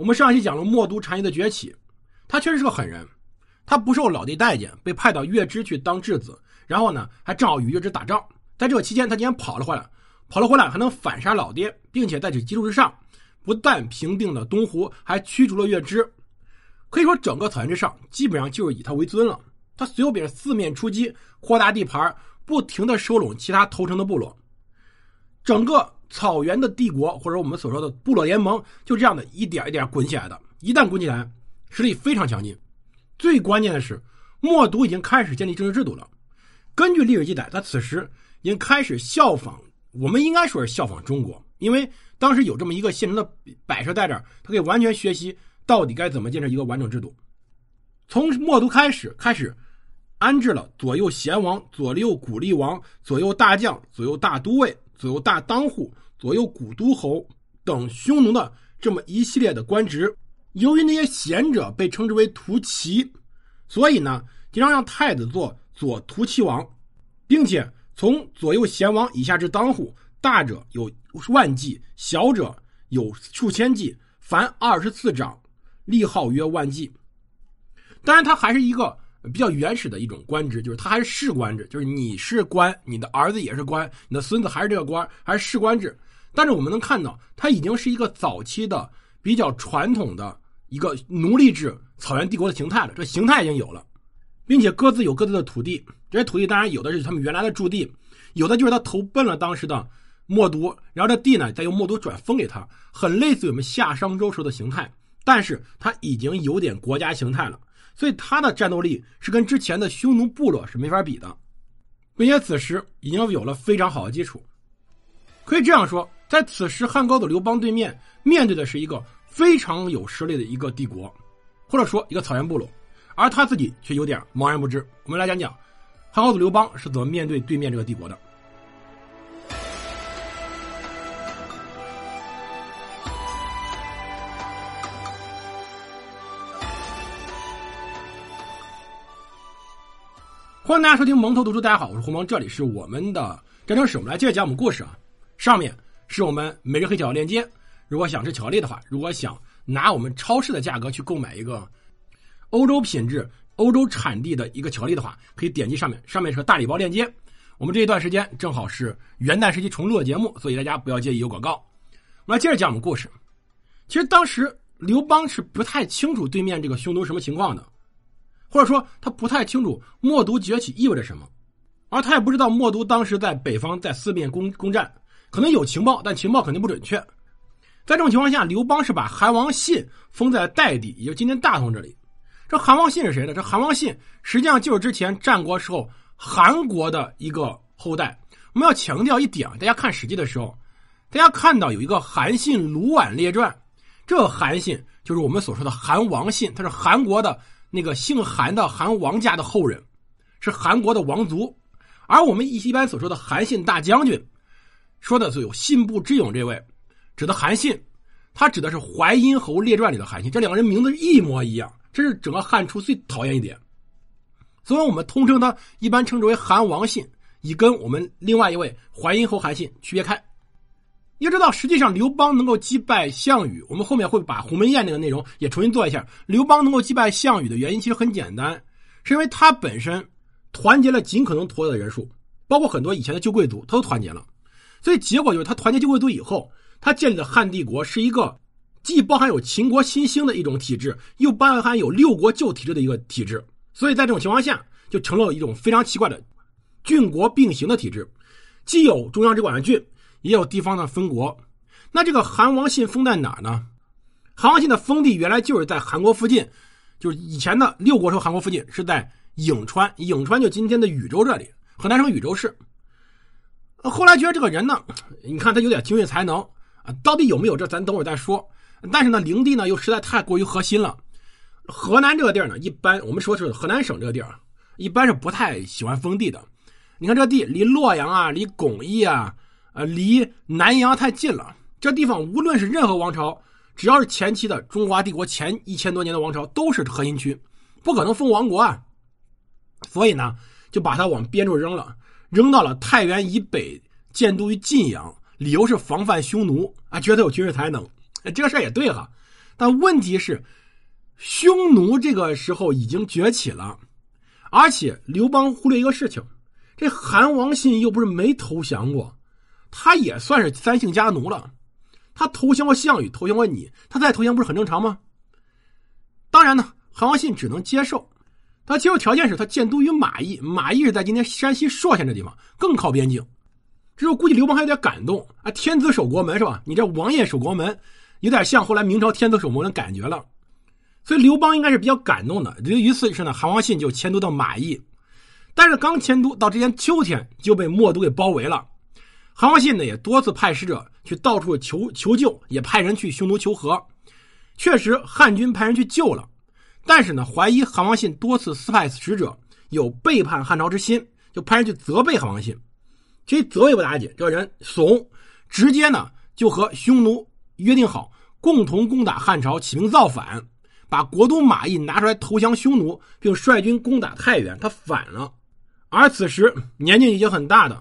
我们上一期讲了墨都单于的崛起，他确实是个狠人，他不受老弟待见，被派到月支去当质子，然后呢还正好与月支打仗，在这个期间他竟然跑了回来，跑了回来还能反杀老爹，并且在这基础之上，不但平定了东湖，还驱逐了月支，可以说整个草原之上基本上就是以他为尊了。他随后便是四面出击，扩大地盘，不停的收拢其他投诚的部落，整个。草原的帝国，或者我们所说的部落联盟，就这样的一点一点滚起来的。一旦滚起来，实力非常强劲。最关键的是，默读已经开始建立政治制度了。根据历史记载，他此时已经开始效仿，我们应该说是效仿中国，因为当时有这么一个现成的摆设在这儿，他可以完全学习到底该怎么建设一个完整制度。从默读开始，开始安置了左右贤王、左右古力王、左右大将、左右大都尉。左右大当户、左右古都侯等匈奴的这么一系列的官职，由于那些贤者被称之为屠齐，所以呢，经常让太子做左屠齐王，并且从左右贤王以下至当户，大者有万计，小者有数千计，凡二十四长，立号曰万计。当然，他还是一个。比较原始的一种官职，就是他还是士官制，就是你是官，你的儿子也是官，你的孙子还是这个官，还是士官制。但是我们能看到，他已经是一个早期的比较传统的一个奴隶制草原帝国的形态了。这形态已经有了，并且各自有各自的土地，这些土地当然有的是他们原来的驻地，有的就是他投奔了当时的默都，然后这地呢再由默都转封给他，很类似于我们夏商周时候的形态，但是他已经有点国家形态了。所以他的战斗力是跟之前的匈奴部落是没法比的，并且此时已经有了非常好的基础。可以这样说，在此时汉高祖刘邦对面面对的是一个非常有实力的一个帝国，或者说一个草原部落，而他自己却有点茫然不知。我们来讲讲汉高祖刘邦是怎么面对对面这个帝国的。欢迎大家收听蒙头读书，大家好，我是胡蒙，这里是我们的战争史，我们来接着讲我们故事啊。上面是我们每日黑巧克力链接，如果想吃巧克力的话，如果想拿我们超市的价格去购买一个欧洲品质、欧洲产地的一个巧克力的话，可以点击上面，上面是个大礼包链接。我们这一段时间正好是元旦时期重录的节目，所以大家不要介意有广告。我们接着讲我们故事。其实当时刘邦是不太清楚对面这个匈奴什么情况的。或者说他不太清楚默读崛起意味着什么，而他也不知道默读当时在北方在四面攻攻占，可能有情报，但情报肯定不准确。在这种情况下，刘邦是把韩王信封在代地，也就今天大同这里。这韩王信是谁呢？这韩王信实际上就是之前战国时候韩国的一个后代。我们要强调一点，大家看《史记》的时候，大家看到有一个韩信卢绾列传，这韩信就是我们所说的韩王信，他是韩国的。那个姓韩的韩王家的后人，是韩国的王族，而我们一一般所说的韩信大将军，说的是有信步之勇这位，指的韩信，他指的是淮阴侯列传里的韩信，这两个人名字一模一样，这是整个汉初最讨厌一点，所以我们通称他一般称之为韩王信，以跟我们另外一位淮阴侯韩信区别开。要知道，实际上刘邦能够击败项羽，我们后面会把鸿门宴那个内容也重新做一下。刘邦能够击败项羽的原因其实很简单，是因为他本身团结了尽可能多的人数，包括很多以前的旧贵族，他都团结了。所以结果就是他团结旧贵族以后，他建立的汉帝国是一个既包含有秦国新兴的一种体制，又包含有六国旧体制的一个体制。所以在这种情况下，就成了一种非常奇怪的郡国并行的体制，既有中央直管的郡。也有地方的分国，那这个韩王信封在哪儿呢？韩王信的封地原来就是在韩国附近，就是以前的六国时候韩国附近是在颍川，颍川就今天的禹州这里，河南省禹州市。后来觉得这个人呢，你看他有点经济才能啊，到底有没有这咱等会儿再说。但是呢，灵地呢又实在太过于核心了。河南这个地儿呢，一般我们说是河南省这个地儿，一般是不太喜欢封地的。你看这地离洛阳啊，离巩义啊。呃，离南阳太近了。这地方无论是任何王朝，只要是前期的中华帝国前一千多年的王朝，都是核心区，不可能封王国啊。所以呢，就把它往边处扔了，扔到了太原以北，建都于晋阳，理由是防范匈奴啊，觉得有军事才能。这个事儿也对哈。但问题是，匈奴这个时候已经崛起了，而且刘邦忽略一个事情，这韩王信又不是没投降过，他也算是三姓家奴了，他投降过项羽，投降过你，他再投降不是很正常吗？当然呢，韩王信只能接受，他接受条件是他建都于马邑，马邑是在今天山西朔县这地方，更靠边境。这时候估计刘邦还有点感动啊，天子守国门是吧？你这王爷守国门，有点像后来明朝天子守国门的感觉了。所以刘邦应该是比较感动的。于是是呢，韩王信就迁都到马邑，但是刚迁都到这年秋天就被漠都给包围了。韩王信呢也多次派使者去到处求求救，也派人去匈奴求和。确实，汉军派人去救了，但是呢，怀疑韩王信多次私派使者有背叛汉朝之心，就派人去责备韩王信。这责也不打紧，这人怂，直接呢就和匈奴约定好，共同攻打汉朝，起兵造反，把国都马邑拿出来投降匈奴，并率军攻打太原。他反了。而此时年纪已经很大的，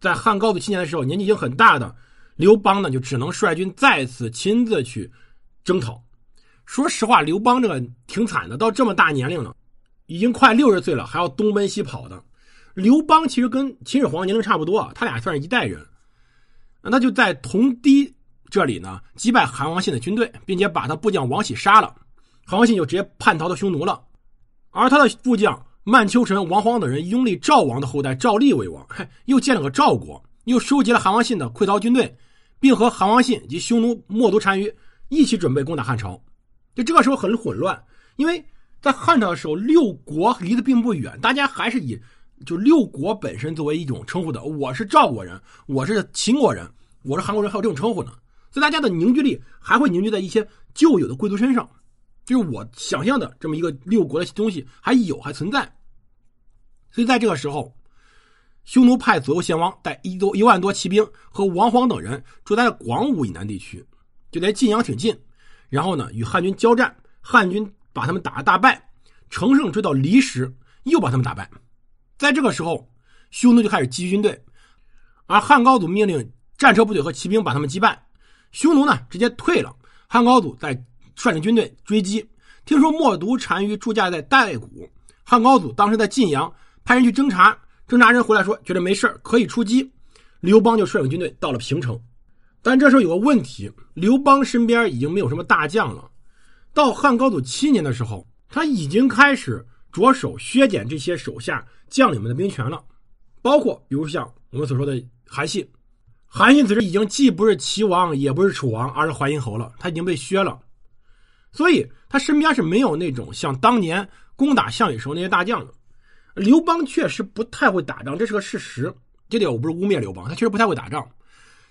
在汉高祖七年的时候，年纪已经很大的刘邦呢，就只能率军再次亲自去征讨。说实话，刘邦这个挺惨的，到这么大年龄了，已经快六十岁了，还要东奔西跑的。刘邦其实跟秦始皇年龄差不多，他俩算是一代人。那就在同堤这里呢，击败韩王信的军队，并且把他部将王喜杀了。韩王信就直接叛逃到匈奴了。而他的部将曼丘臣、王晃等人拥立赵王的后代赵立为王，嘿又建了个赵国，又收集了韩王信的溃逃军队，并和韩王信及匈奴冒都单于一起准备攻打汉朝。就这个时候很混乱，因为在汉朝的时候，六国离得并不远，大家还是以。就六国本身作为一种称呼的，我是赵国人，我是秦国人，我是韩国人，还有这种称呼呢。所以大家的凝聚力还会凝聚在一些旧有的贵族身上，就是我想象的这么一个六国的东西还有还存在。所以在这个时候，匈奴派左右贤王带一多一万多骑兵和王皇等人住在广武以南地区，就离晋阳挺近。然后呢，与汉军交战，汉军把他们打得大败，乘胜追到离石，又把他们打败。在这个时候，匈奴就开始积军队，而汉高祖命令战车部队和骑兵把他们击败。匈奴呢，直接退了。汉高祖再率领军队追击。听说冒毒单于驻扎在代谷，汉高祖当时在晋阳，派人去侦查，侦查人回来说觉得没事可以出击。刘邦就率领军队到了平城，但这时候有个问题，刘邦身边已经没有什么大将了。到汉高祖七年的时候，他已经开始着手削减这些手下。将领们的兵权了，包括比如像我们所说的韩信，韩信此时已经既不是齐王，也不是楚王，而是淮阴侯了，他已经被削了，所以他身边是没有那种像当年攻打项羽时候那些大将的。刘邦确实不太会打仗，这是个事实，这点我不是污蔑刘邦，他确实不太会打仗，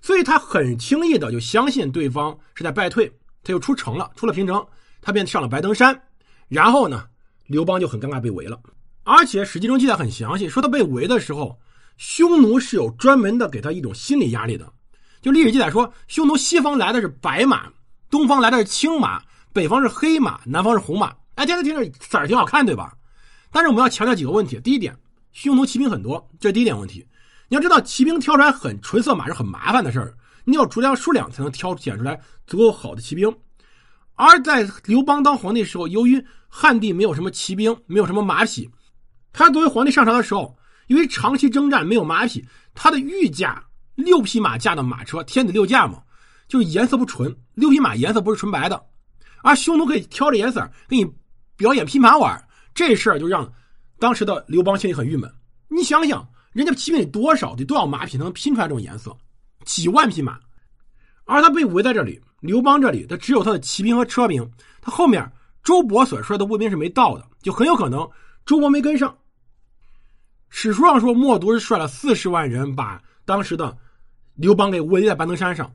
所以他很轻易的就相信对方是在败退，他就出城了，出了平城，他便上了白登山，然后呢，刘邦就很尴尬被围了。而且《史记》中记载很详细，说他被围的时候，匈奴是有专门的给他一种心理压力的。就历史记载说，匈奴西方来的是白马，东方来的是青马，北方是黑马，南方是红马。哎，听着听着色儿挺好看，对吧？但是我们要强调几个问题。第一点，匈奴骑兵很多，这是第一点问题。你要知道，骑兵挑出来很纯色马是很麻烦的事儿，你要足量数量才能挑选出来足够好的骑兵。而在刘邦当皇帝时候，由于汉地没有什么骑兵，没有什么马匹。他作为皇帝上朝的时候，因为长期征战没有马匹，他的御驾六匹马驾的马车，天子六驾嘛，就是颜色不纯，六匹马颜色不是纯白的，而匈奴可以挑着颜色给你表演拼马玩，这事儿就让当时的刘邦心里很郁闷。你想想，人家骑兵得多少，得多少马匹能拼出来这种颜色？几万匹马，而他被围在这里，刘邦这里他只有他的骑兵和车兵，他后面周勃所率的卫兵是没到的，就很有可能。周勃没跟上。史书上说，默毒是率了四十万人把当时的刘邦给围在白登山上。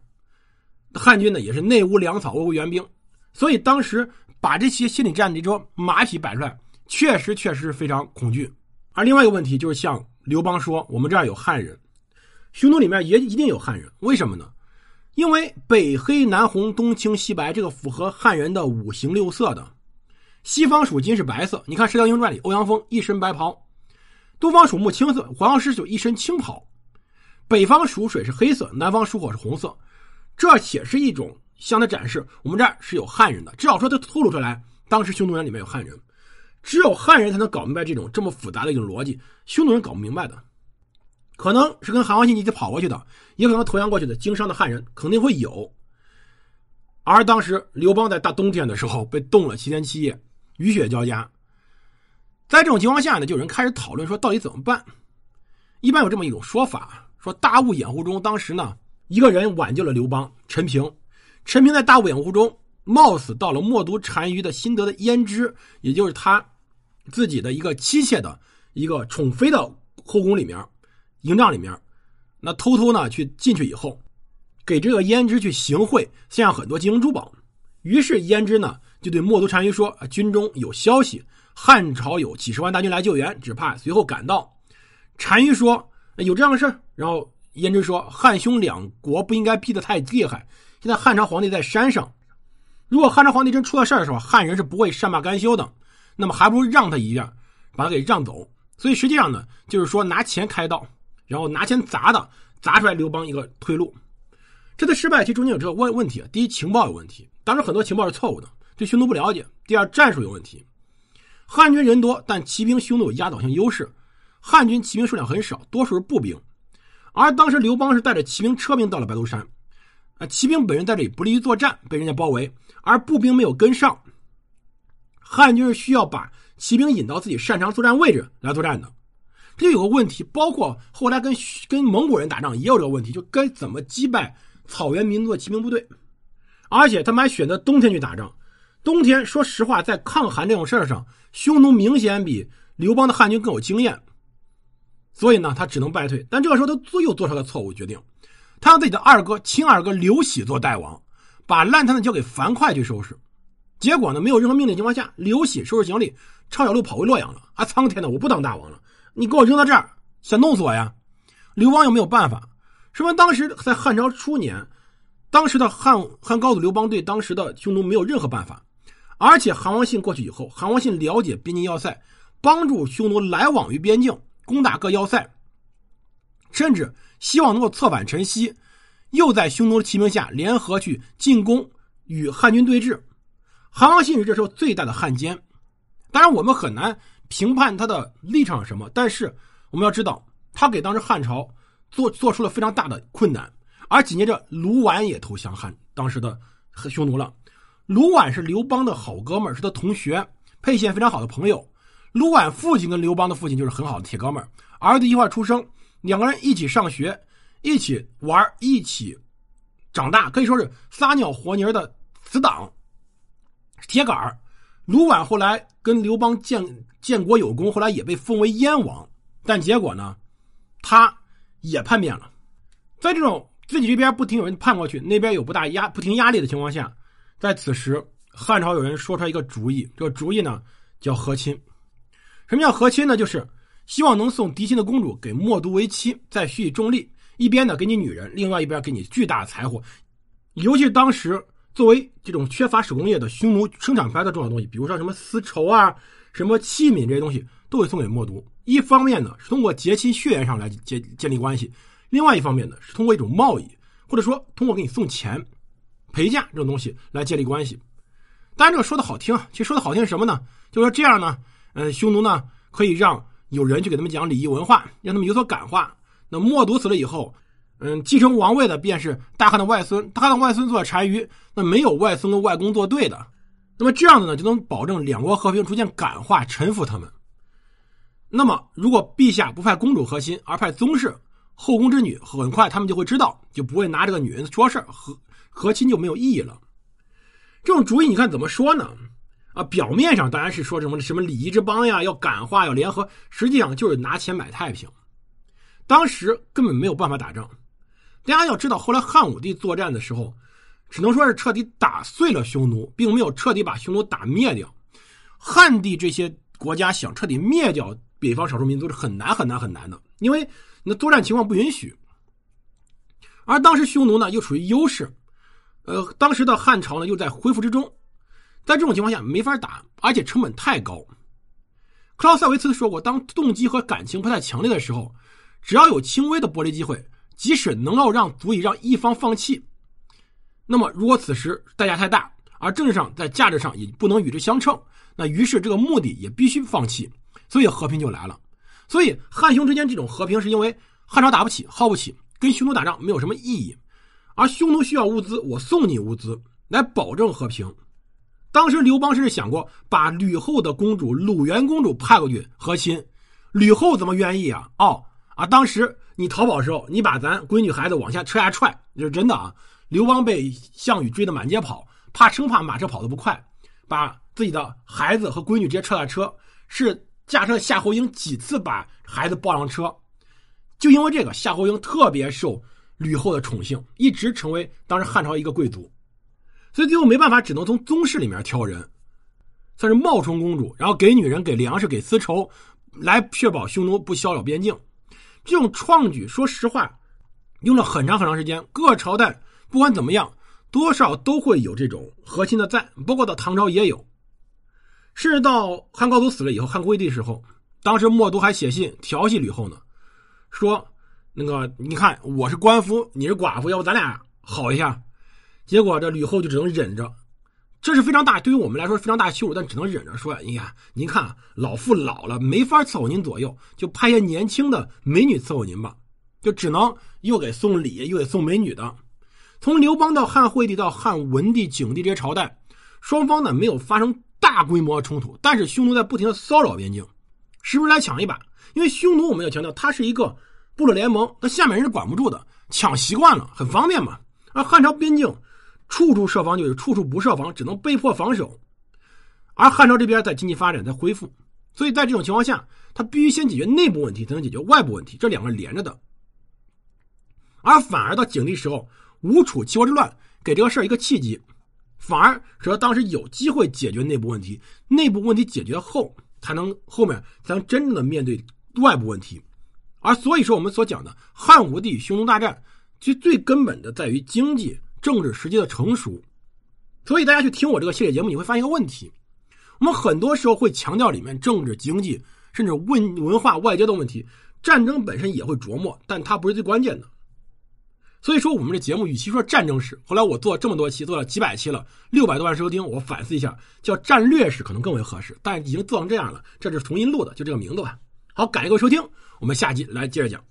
汉军呢也是内无粮草，外无援兵，所以当时把这些心理战的这马匹摆出来，确实确实非常恐惧。而另外一个问题就是，像刘邦说，我们这儿有汉人，匈奴里面也一定有汉人，为什么呢？因为北黑南红东青西白，这个符合汉人的五行六色的。西方属金是白色，你看《射雕英雄传》里欧阳锋一身白袍；东方属木青色，黄药师就一身青袍；北方属水是黑色，南方属火是红色。这且是一种向他展示我们这儿是有汉人的，至少说他透露出来，当时匈奴人里面有汉人，只有汉人才能搞明白这种这么复杂的一种逻辑，匈奴人搞不明白的。可能是跟韩王信一起跑过去的，也可能投降过去的经商的汉人肯定会有。而当时刘邦在大冬天的时候被冻了七天七夜，雨雪交加，在这种情况下呢，就有人开始讨论说到底怎么办。一般有这么一种说法，说大雾掩护中，当时呢一个人挽救了刘邦，陈平。陈平在大雾掩护中，冒死到了冒毒单于的新得的胭脂，也就是他自己的一个妻妾的一个宠妃的后宫里面。营帐里面，那偷偷呢去进去以后，给这个胭脂去行贿，献上很多金银珠宝。于是胭脂呢就对冒毒单于说：“啊军中有消息，汉朝有几十万大军来救援，只怕随后赶到。”单于说：“有这样的事然后胭脂说：“汉匈两国不应该逼得太厉害。现在汉朝皇帝在山上，如果汉朝皇帝真出了事儿的时候，汉人是不会善罢甘休的。那么还不如让他一下，把他给让走。所以实际上呢，就是说拿钱开道。”然后拿钱砸的，砸出来刘邦一个退路。这次失败其实中间有这个问问题：第一，情报有问题，当时很多情报是错误的，对匈奴不了解；第二，战术有问题。汉军人多，但骑兵匈奴有压倒性优势。汉军骑兵数量很少，多数是步兵。而当时刘邦是带着骑兵、车兵到了白头山，啊，骑兵本人在这里不利于作战，被人家包围，而步兵没有跟上。汉军是需要把骑兵引到自己擅长作战位置来作战的。这有个问题，包括后来跟跟蒙古人打仗也有这个问题，就该怎么击败草原民族的骑兵部队，而且他们还选择冬天去打仗。冬天，说实话，在抗寒这种事儿上，匈奴明显比刘邦的汉军更有经验，所以呢，他只能败退。但这个时候，他做又做出了错误决定，他让自己的二哥亲二哥刘喜做代王，把烂摊子交给樊哙去收拾。结果呢，没有任何命令情况下，刘喜收拾行李，抄小路跑回洛阳了。啊，苍天呐，我不当大王了！你给我扔到这儿，想弄死我呀？刘邦又没有办法。说明当时在汉朝初年，当时的汉汉高祖刘邦对当时的匈奴没有任何办法。而且韩王信过去以后，韩王信了解边境要塞，帮助匈奴来往于边境，攻打各要塞，甚至希望能够策反陈豨，又在匈奴的骑兵下联合去进攻与汉军对峙。韩王信是这时候最大的汉奸。当然，我们很难。评判他的立场什么？但是我们要知道，他给当时汉朝做做出了非常大的困难。而紧接着，卢绾也投降汉当时的匈奴了。卢绾是刘邦的好哥们儿，是他同学，沛县非常好的朋友。卢绾父亲跟刘邦的父亲就是很好的铁哥们儿，儿子一块出生，两个人一起上学，一起玩，一起长大，可以说是撒尿和泥的死党，铁杆儿。卢绾后来跟刘邦建建国有功，后来也被封为燕王，但结果呢，他也叛变了。在这种自己这边不停有人叛过去，那边有不大压不停压力的情况下，在此时汉朝有人说出来一个主意，这个主意呢叫和亲。什么叫和亲呢？就是希望能送嫡亲的公主给冒毒为妻，再许以重利，一边呢给你女人，另外一边给你巨大的财货，尤其当时。作为这种缺乏手工业的匈奴生产出来的重要东西，比如说什么丝绸啊、什么器皿这些东西，都会送给默毒。一方面呢是通过结亲血缘上来建建立关系，另外一方面呢是通过一种贸易，或者说通过给你送钱、陪嫁这种东西来建立关系。当然这个说的好听啊，其实说的好听是什么呢？就说这样呢，嗯，匈奴呢可以让有人去给他们讲礼仪文化，让他们有所感化。那默毒死了以后。嗯，继承王位的便是大汉的外孙，大汉的外孙做单于，那没有外孙跟外公作对的，那么这样的呢，就能保证两国和平，逐渐感化臣服他们。那么，如果陛下不派公主和亲，而派宗室后宫之女，很快他们就会知道，就不会拿这个女人说事和和亲就没有意义了。这种主意你看怎么说呢？啊，表面上当然是说什么什么礼仪之邦呀，要感化，要联合，实际上就是拿钱买太平。当时根本没有办法打仗。大家要知道，后来汉武帝作战的时候，只能说是彻底打碎了匈奴，并没有彻底把匈奴打灭掉。汉地这些国家想彻底灭掉北方少数民族是很难很难很难的，因为你的作战情况不允许。而当时匈奴呢又处于优势，呃，当时的汉朝呢又在恢复之中，在这种情况下没法打，而且成本太高。克劳塞维茨说过，当动机和感情不太强烈的时候，只要有轻微的剥离机会。即使能够让足以让一方放弃，那么如果此时代价太大，而政治上在价值上也不能与之相称，那于是这个目的也必须放弃，所以和平就来了。所以汉匈之间这种和平，是因为汉朝打不起、耗不起，跟匈奴打仗没有什么意义，而匈奴需要物资，我送你物资来保证和平。当时刘邦甚至想过把吕后的公主鲁元公主派过去和亲，吕后怎么愿意啊？哦啊，当时你逃跑的时候，你把咱闺女孩子往下车下踹，这是真的啊！刘邦被项羽追得满街跑，怕生怕马车跑得不快，把自己的孩子和闺女直接踹下车，是驾车夏侯婴几次把孩子抱上车，就因为这个，夏侯婴特别受吕后的宠幸，一直成为当时汉朝一个贵族。所以最后没办法，只能从宗室里面挑人，算是冒充公主，然后给女人、给粮食、给丝绸，来确保匈奴不骚扰边境。这种创举，说实话，用了很长很长时间。各朝代不管怎么样，多少都会有这种核心的在，包括到唐朝也有。甚至到汉高祖死了以后，汉惠帝时候，当时默读还写信调戏吕后呢，说：“那个你看我是官夫，你是寡妇，要不咱俩好一下。”结果这吕后就只能忍着，这是非常大，对于我们来说非常大的羞辱，但只能忍着说：“哎呀，您看老妇老了，没法伺候您左右，就派些年轻的美女伺候您吧。”就只能又给送礼，又给送美女的。从刘邦到汉惠帝到汉文帝、景帝这些朝代，双方呢没有发生大规模冲突，但是匈奴在不停的骚扰边境，时不时来抢一把。因为匈奴我们要强调，它是一个部落联盟，那下面人是管不住的，抢习惯了，很方便嘛。而汉朝边境。处处设防就有，处处不设防，只能被迫防守。而汉朝这边在经济发展在恢复，所以在这种情况下，他必须先解决内部问题，才能解决外部问题，这两个连着的。而反而到景帝时候，吴楚七国之乱给这个事儿一个契机，反而使得当时有机会解决内部问题，内部问题解决后，才能后面才能真正的面对外部问题。而所以说，我们所讲的汉武帝匈奴大战，其实最根本的在于经济。政治时机的成熟，所以大家去听我这个系列节目，你会发现一个问题：我们很多时候会强调里面政治、经济，甚至文文化、外交的问题，战争本身也会琢磨，但它不是最关键的。所以说，我们这节目与其说战争史，后来我做这么多期，做了几百期了，六百多万收听，我反思一下，叫战略史可能更为合适。但已经做成这样了，这是重新录的，就这个名字吧。好，感谢各位收听，我们下期来接着讲。